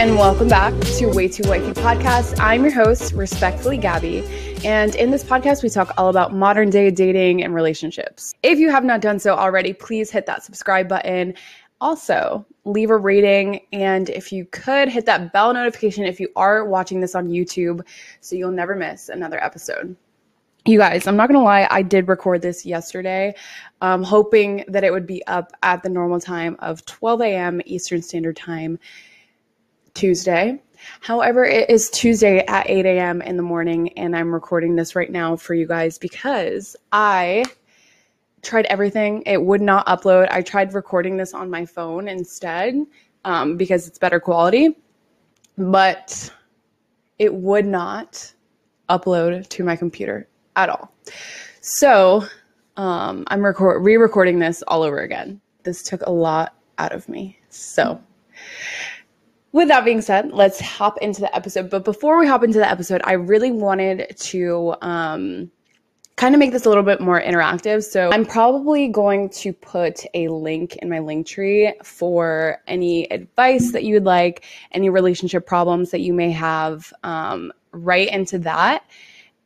and welcome back to Way Too Wifey podcast. I'm your host, respectfully Gabby, and in this podcast, we talk all about modern day dating and relationships. If you have not done so already, please hit that subscribe button. Also, leave a rating, and if you could, hit that bell notification if you are watching this on YouTube so you'll never miss another episode. You guys, I'm not gonna lie, I did record this yesterday, um, hoping that it would be up at the normal time of 12 a.m. Eastern Standard Time Tuesday. However, it is Tuesday at 8 a.m. in the morning, and I'm recording this right now for you guys because I tried everything. It would not upload. I tried recording this on my phone instead um, because it's better quality, but it would not upload to my computer at all. So um, I'm re recording this all over again. This took a lot out of me. So with that being said, let's hop into the episode. But before we hop into the episode, I really wanted to um, kind of make this a little bit more interactive. So I'm probably going to put a link in my link tree for any advice that you would like, any relationship problems that you may have, um, right into that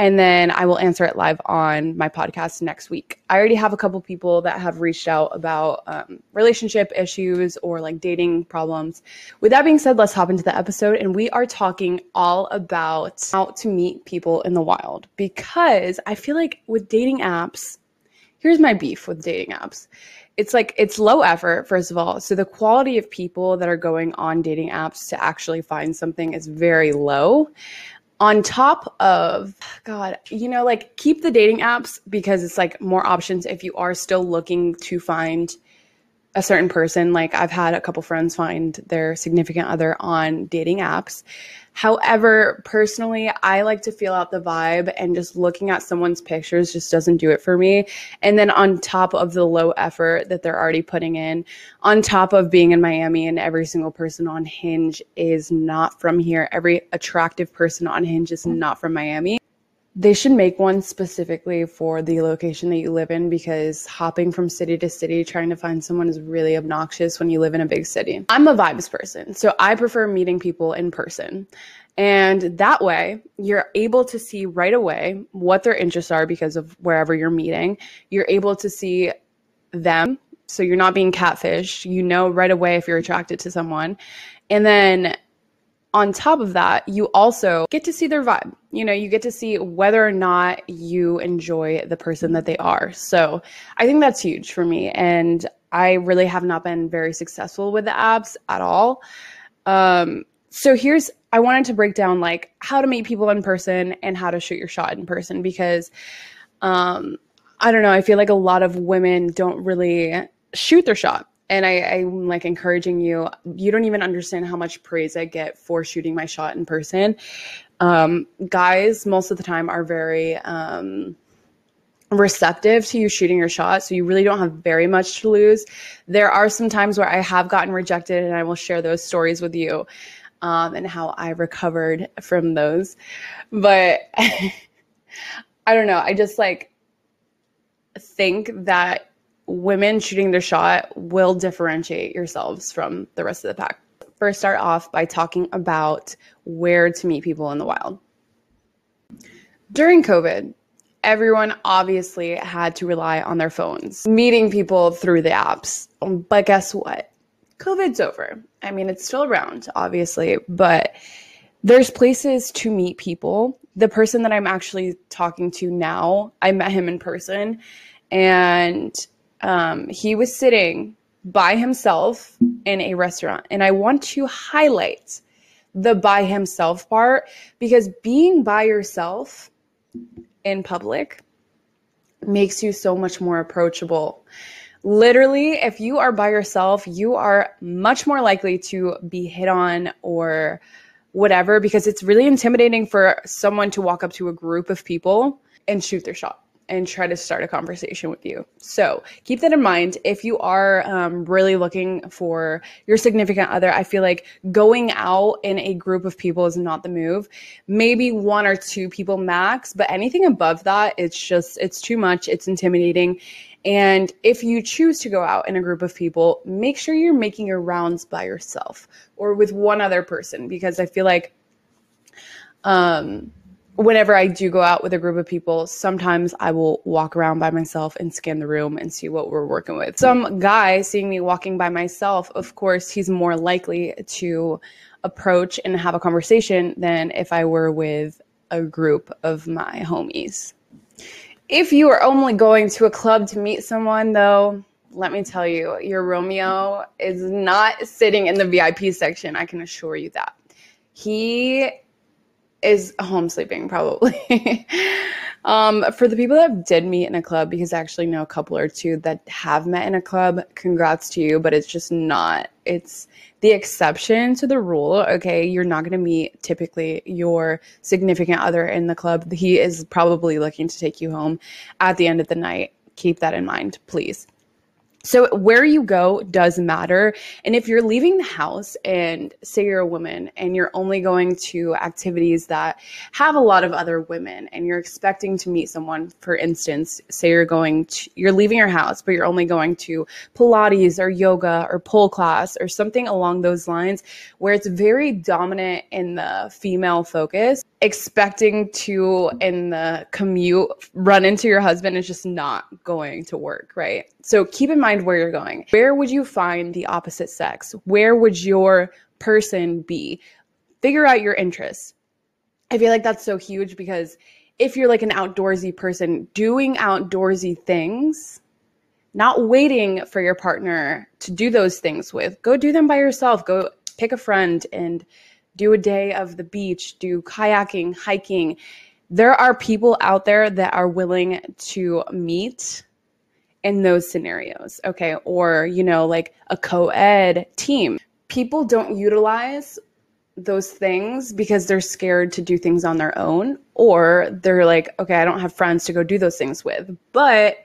and then I will answer it live on my podcast next week. I already have a couple people that have reached out about um, relationship issues or like dating problems. With that being said, let's hop into the episode, and we are talking all about how to meet people in the wild because I feel like with dating apps, here's my beef with dating apps. It's like it's low effort, first of all. So the quality of people that are going on dating apps to actually find something is very low on top of god you know like keep the dating apps because it's like more options if you are still looking to find a certain person like i've had a couple friends find their significant other on dating apps However, personally, I like to feel out the vibe and just looking at someone's pictures just doesn't do it for me. And then on top of the low effort that they're already putting in, on top of being in Miami and every single person on Hinge is not from here, every attractive person on Hinge is not from Miami. They should make one specifically for the location that you live in because hopping from city to city trying to find someone is really obnoxious when you live in a big city. I'm a vibes person, so I prefer meeting people in person. And that way, you're able to see right away what their interests are because of wherever you're meeting. You're able to see them. So you're not being catfished. You know right away if you're attracted to someone. And then on top of that, you also get to see their vibe. You know, you get to see whether or not you enjoy the person that they are. So I think that's huge for me. And I really have not been very successful with the apps at all. Um, so here's, I wanted to break down like how to meet people in person and how to shoot your shot in person because um, I don't know, I feel like a lot of women don't really shoot their shot and I, I'm like encouraging you. You don't even understand how much praise I get for shooting my shot in person. Um, guys, most of the time, are very um, receptive to you shooting your shot, so you really don't have very much to lose. There are some times where I have gotten rejected, and I will share those stories with you um, and how I recovered from those. But I don't know. I just like think that women shooting their shot will differentiate yourselves from the rest of the pack. First, start off by talking about where to meet people in the wild. During COVID, everyone obviously had to rely on their phones, meeting people through the apps. But guess what? COVID's over. I mean, it's still around, obviously, but there's places to meet people. The person that I'm actually talking to now, I met him in person and um, he was sitting by himself in a restaurant. And I want to highlight the by himself part because being by yourself in public makes you so much more approachable. Literally, if you are by yourself, you are much more likely to be hit on or whatever because it's really intimidating for someone to walk up to a group of people and shoot their shot and try to start a conversation with you. So keep that in mind. If you are um, really looking for your significant other, I feel like going out in a group of people is not the move. Maybe one or two people max, but anything above that, it's just, it's too much. It's intimidating. And if you choose to go out in a group of people, make sure you're making your rounds by yourself or with one other person because I feel like um whenever I do go out with a group of people, sometimes I will walk around by myself and scan the room and see what we're working with. Some guy seeing me walking by myself, of course, he's more likely to approach and have a conversation than if I were with a group of my homies. If you are only going to a club to meet someone, though, let me tell you, your Romeo is not sitting in the VIP section. I can assure you that. He is home sleeping probably. um, for the people that did meet in a club, because I actually know a couple or two that have met in a club, congrats to you, but it's just not, it's the exception to the rule. Okay, you're not going to meet typically your significant other in the club. He is probably looking to take you home at the end of the night. Keep that in mind, please. So, where you go does matter. And if you're leaving the house and say you're a woman and you're only going to activities that have a lot of other women and you're expecting to meet someone, for instance, say you're going to, you're leaving your house, but you're only going to Pilates or yoga or pole class or something along those lines where it's very dominant in the female focus, expecting to in the commute run into your husband is just not going to work, right? So keep in mind where you're going. Where would you find the opposite sex? Where would your person be? Figure out your interests. I feel like that's so huge because if you're like an outdoorsy person doing outdoorsy things, not waiting for your partner to do those things with, go do them by yourself. Go pick a friend and do a day of the beach, do kayaking, hiking. There are people out there that are willing to meet in those scenarios, okay? Or, you know, like a co ed team. People don't utilize those things because they're scared to do things on their own, or they're like, okay, I don't have friends to go do those things with. But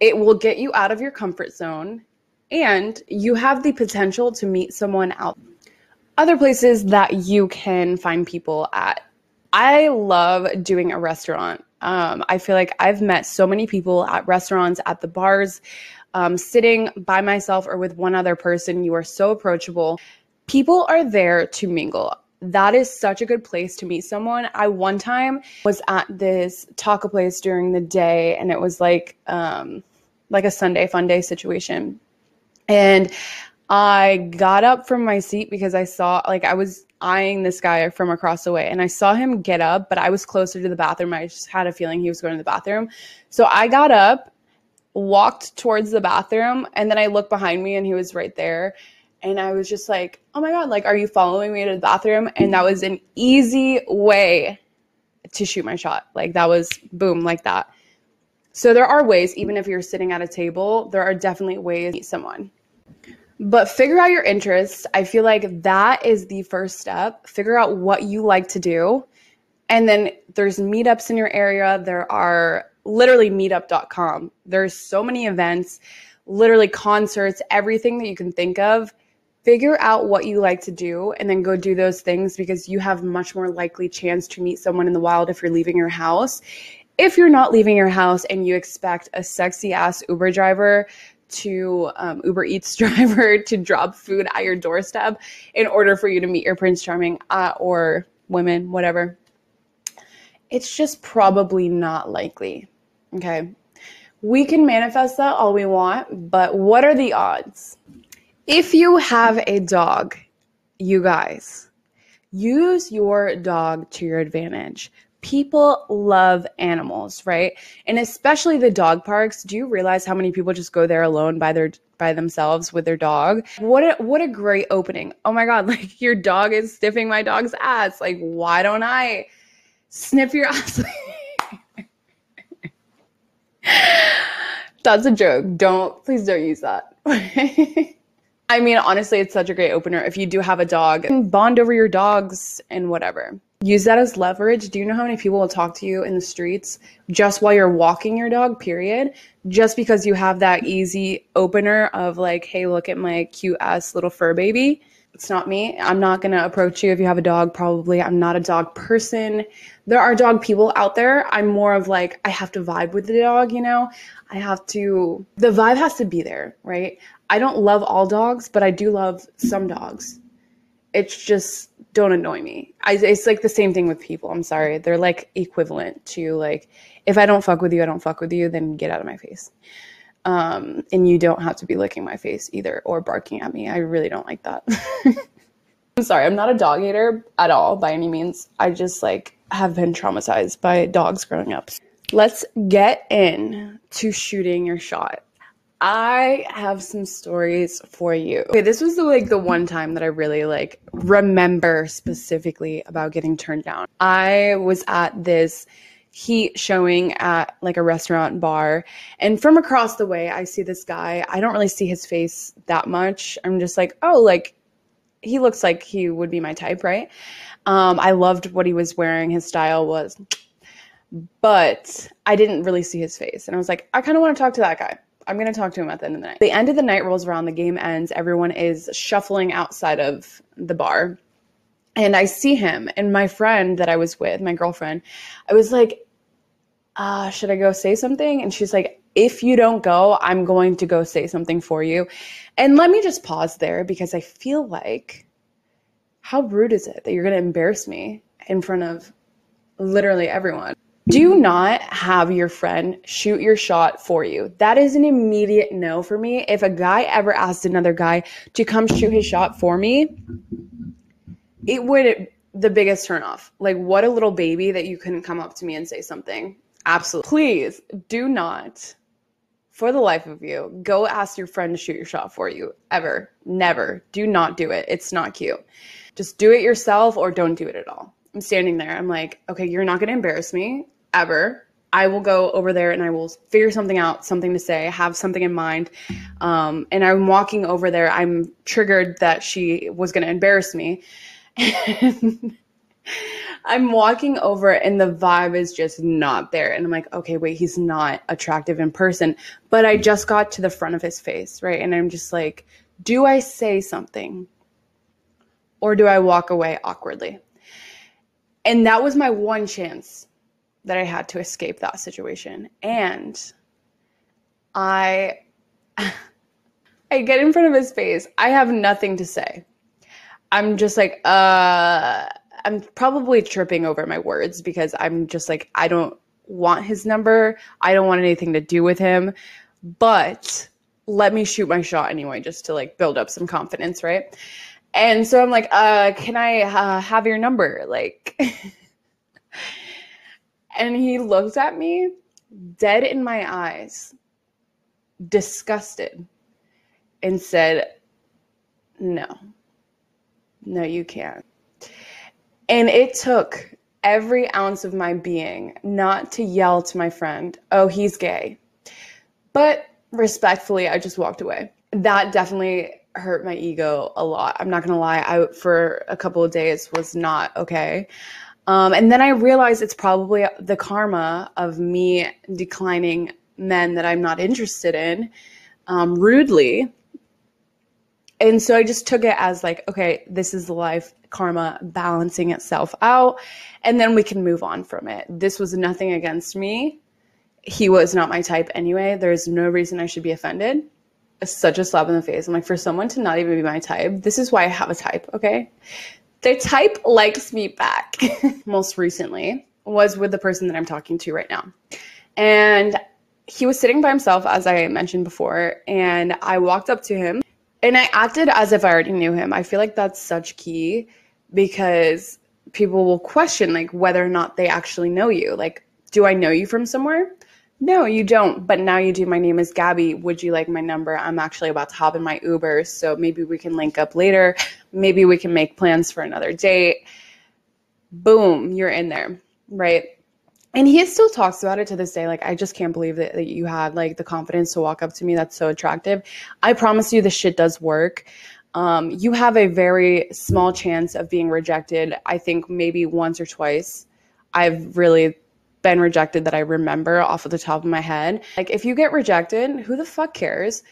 it will get you out of your comfort zone and you have the potential to meet someone out other places that you can find people at i love doing a restaurant um, I feel like I've met so many people at restaurants, at the bars, um, sitting by myself or with one other person. You are so approachable. People are there to mingle. That is such a good place to meet someone. I one time was at this taco place during the day, and it was like um, like a Sunday fun day situation. And I got up from my seat because I saw like I was eyeing this guy from across the way and I saw him get up, but I was closer to the bathroom. I just had a feeling he was going to the bathroom. So I got up, walked towards the bathroom, and then I looked behind me and he was right there. And I was just like, oh my God, like, are you following me to the bathroom? And that was an easy way to shoot my shot. Like, that was boom, like that. So there are ways, even if you're sitting at a table, there are definitely ways to meet someone. But figure out your interests. I feel like that is the first step. Figure out what you like to do. And then there's meetups in your area. There are literally meetup.com. There's so many events, literally concerts, everything that you can think of. Figure out what you like to do and then go do those things because you have much more likely chance to meet someone in the wild if you're leaving your house. If you're not leaving your house and you expect a sexy ass Uber driver to um, Uber Eats driver to drop food at your doorstep in order for you to meet your Prince Charming uh, or women, whatever. It's just probably not likely. Okay. We can manifest that all we want, but what are the odds? If you have a dog, you guys, use your dog to your advantage people love animals, right? And especially the dog parks. Do you realize how many people just go there alone by their by themselves with their dog? What a what a great opening. Oh my god, like your dog is sniffing my dog's ass. Like why don't I sniff your ass? That's a joke. Don't please don't use that. I mean, honestly, it's such a great opener. If you do have a dog, bond over your dogs and whatever use that as leverage. Do you know how many people will talk to you in the streets just while you're walking your dog, period? Just because you have that easy opener of like, hey, look at my cute ass little fur baby. It's not me. I'm not going to approach you if you have a dog, probably. I'm not a dog person. There are dog people out there. I'm more of like, I have to vibe with the dog, you know? I have to, the vibe has to be there, right? I don't love all dogs, but I do love some dogs. It's just, don't annoy me. I, it's like the same thing with people. I'm sorry. They're like equivalent to like, if I don't fuck with you, I don't fuck with you, then get out of my face. Um, and you don't have to be licking my face either or barking at me. I really don't like that. I'm sorry, I'm not a dog hater at all by any means. I just like have been traumatized by dogs growing up. Let's get in to shooting your shot. I have some stories for you. Okay, this was the, like the one time that I really like remember specifically about getting turned down. I was at this heat showing at like a restaurant bar. And from across the way, I see this guy. I don't really see his face that much. I'm just like, oh, like he looks like he would be my type, right? Um, I loved what he was wearing. His style was, but I didn't really see his face. And I was like, I kind of want to talk to that guy. I'm going to talk to him at the end of the night. The end of the night rolls around, the game ends, everyone is shuffling outside of the bar. And I see him and my friend that I was with, my girlfriend, I was like, uh, should I go say something? And she's like, if you don't go, I'm going to go say something for you. And let me just pause there because I feel like how rude is it that you're going to embarrass me in front of literally everyone? Do not have your friend shoot your shot for you. That is an immediate no for me. If a guy ever asked another guy to come shoot his shot for me, it would the biggest turnoff. Like, what a little baby that you couldn't come up to me and say something. Absolutely. Please do not, for the life of you, go ask your friend to shoot your shot for you. Ever. Never. Do not do it. It's not cute. Just do it yourself or don't do it at all. I'm standing there. I'm like, okay, you're not going to embarrass me ever. I will go over there and I will figure something out, something to say, have something in mind. Um, and I'm walking over there. I'm triggered that she was going to embarrass me. I'm walking over and the vibe is just not there. And I'm like, okay, wait, he's not attractive in person. But I just got to the front of his face, right? And I'm just like, do I say something or do I walk away awkwardly? And that was my one chance that I had to escape that situation. And I I get in front of his face. I have nothing to say. I'm just like, uh I'm probably tripping over my words because I'm just like I don't want his number. I don't want anything to do with him. But let me shoot my shot anyway just to like build up some confidence, right? And so I'm like, uh, can I uh, have your number? Like, and he looked at me dead in my eyes, disgusted, and said, no, no, you can't. And it took every ounce of my being not to yell to my friend, oh, he's gay. But respectfully, I just walked away. That definitely hurt my ego a lot. I'm not gonna lie, I for a couple of days was not okay. Um, and then I realized it's probably the karma of me declining men that I'm not interested in um, rudely. And so I just took it as like, okay, this is life karma balancing itself out and then we can move on from it. This was nothing against me. He was not my type anyway. There's no reason I should be offended. Such a slap in the face. I'm like, for someone to not even be my type, this is why I have a type, okay? The type likes me back. Most recently was with the person that I'm talking to right now. And he was sitting by himself, as I mentioned before, and I walked up to him and I acted as if I already knew him. I feel like that's such key because people will question like whether or not they actually know you. Like, do I know you from somewhere? No, you don't. But now you do. My name is Gabby. Would you like my number? I'm actually about to hop in my Uber, so maybe we can link up later. Maybe we can make plans for another date. Boom, you're in there, right? And he still talks about it to this day. Like, I just can't believe that, that you had like the confidence to walk up to me. That's so attractive. I promise you, this shit does work um, you have a very small chance of being rejected. I think maybe once or twice. I've really been rejected that I remember off of the top of my head. Like, if you get rejected, who the fuck cares?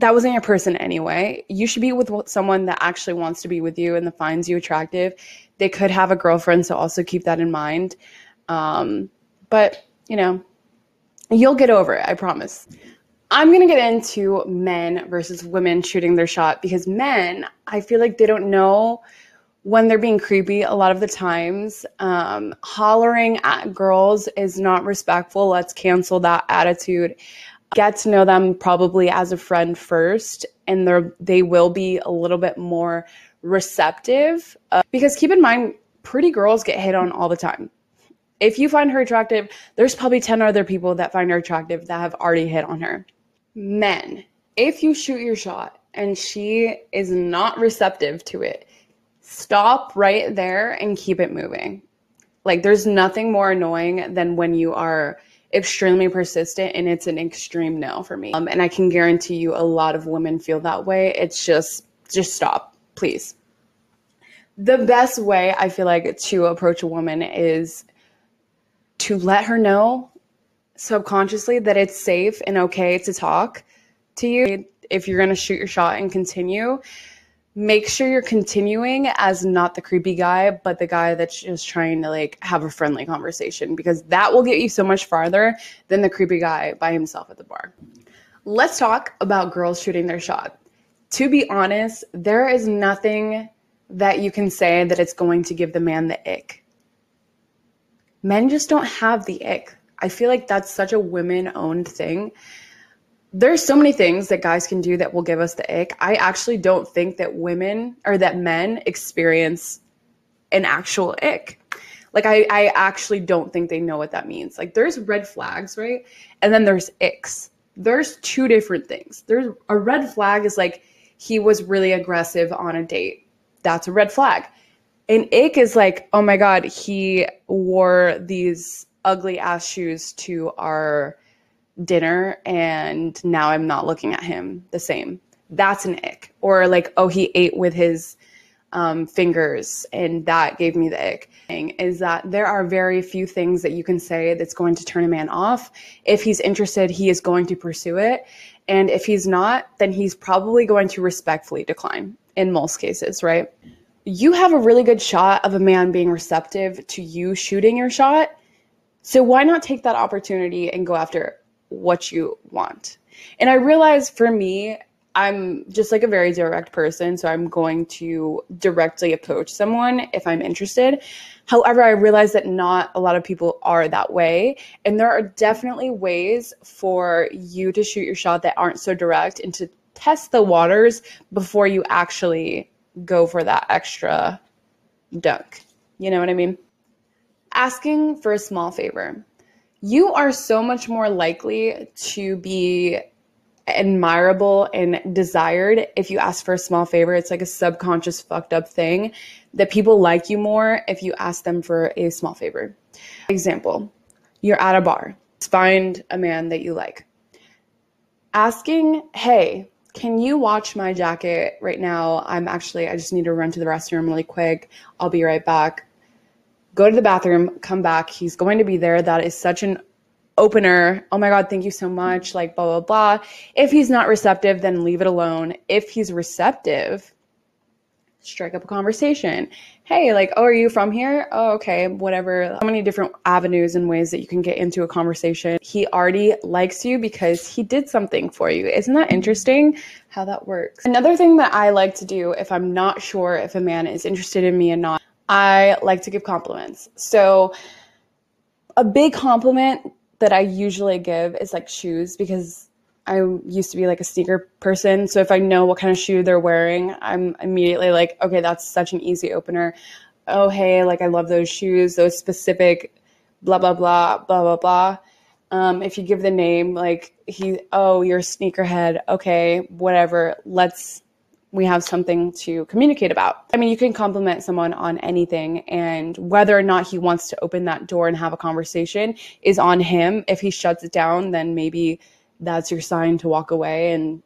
that wasn't your person anyway. You should be with someone that actually wants to be with you and that finds you attractive. They could have a girlfriend, so also keep that in mind. Um, but, you know, you'll get over it, I promise. I'm going to get into men versus women shooting their shot because men, I feel like they don't know when they're being creepy a lot of the times. Um, hollering at girls is not respectful. Let's cancel that attitude. Get to know them probably as a friend first, and they're, they will be a little bit more receptive. Uh, because keep in mind, pretty girls get hit on all the time if you find her attractive, there's probably 10 other people that find her attractive that have already hit on her men, if you shoot your shot and she is not receptive to it, stop right there and keep it moving. Like, there's nothing more annoying than when you are extremely persistent and it's an extreme no for me. Um, and I can guarantee you a lot of women feel that way. It's just, just stop, please. The best way I feel like to approach a woman is to let her know subconsciously that it's safe and okay to talk to you if you're going to shoot your shot and continue make sure you're continuing as not the creepy guy but the guy that's just trying to like have a friendly conversation because that will get you so much farther than the creepy guy by himself at the bar. Let's talk about girls shooting their shot. To be honest there is nothing that you can say that it's going to give the man the ick. Men just don't have the ick. I feel like that's such a women owned thing. There's so many things that guys can do that will give us the ick. I actually don't think that women or that men experience an actual ick. Like I, I actually don't think they know what that means. Like there's red flags, right? And then there's icks. There's two different things. There's a red flag is like he was really aggressive on a date. That's a red flag. An ick is like, oh my God, he wore these ugly ass shoes to our dinner and now I'm not looking at him the same. That's an ick. Or like, oh, he ate with his um, fingers and that gave me the ick. Is that there are very few things that you can say that's going to turn a man off. If he's interested, he is going to pursue it. And if he's not, then he's probably going to respectfully decline in most cases, right? You have a really good shot of a man being receptive to you shooting your shot so why not take that opportunity and go after what you want? And I realize for me, I'm just like a very direct person, so I'm going to directly approach someone if I'm interested. However, I realize that not a lot of people are that way, and there are definitely ways for you to shoot your shot that aren't so direct and to test the waters before you actually go for that extra dunk. You know what I mean? asking for a small favor. You are so much more likely to be admirable and desired if you ask for a small favor. It's like a subconscious fucked up thing that people like you more if you ask them for a small favor. Example, you're at a bar, find a man that you like. Asking, hey, can you watch my jacket right now? I'm actually, I just need to run to the restroom really quick. I'll be right back go to the bathroom, come back. He's going to be there. That is such an opener. Oh my God, thank you so much. Like, blah, blah, blah. If he's not receptive, then leave it alone. If he's receptive, strike up a conversation. Hey, like, oh, are you from here? Oh, okay, whatever. How many different avenues and ways that you can get into a conversation. He already likes you because he did something for you. Isn't that interesting how that works? Another thing that I like to do if I'm not sure if a man is interested in me and not, I like to give compliments. So, a big compliment that I usually give is like shoes because I used to be like a sneaker person. So, if I know what kind of shoe they're wearing, I'm immediately like, okay, that's such an easy opener. Oh, hey, like I love those shoes, those specific blah, blah, blah, blah, blah, blah. Um, if you give the name, like he, oh, you're a sneakerhead. Okay, whatever. Let's we have something to communicate about. I mean, you can compliment someone on anything, and whether or not he wants to open that door and have a conversation is on him. If he shuts it down, then maybe that's your sign to walk away and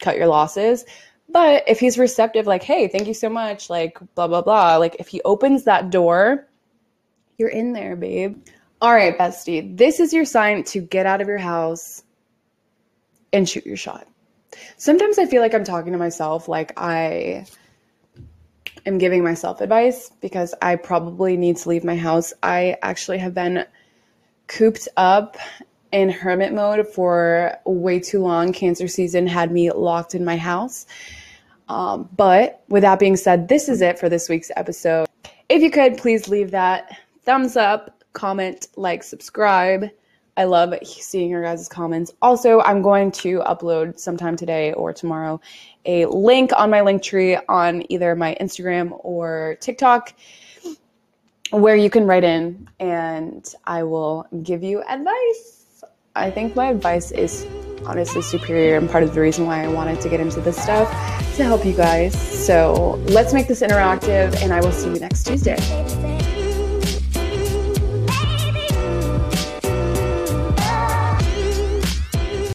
cut your losses. But if he's receptive, like, hey, thank you so much, like, blah, blah, blah, like, if he opens that door, you're in there, babe. All right, bestie, this is your sign to get out of your house and shoot your shot. Sometimes I feel like I'm talking to myself, like I am giving myself advice because I probably need to leave my house. I actually have been cooped up in hermit mode for way too long. Cancer season had me locked in my house. Um, but with that being said, this is it for this week's episode. If you could, please leave that thumbs up, comment, like, subscribe. I love seeing your guys' comments. Also, I'm going to upload sometime today or tomorrow a link on my link tree on either my Instagram or TikTok where you can write in and I will give you advice. I think my advice is honestly superior and part of the reason why I wanted to get into this stuff to help you guys. So let's make this interactive and I will see you next Tuesday.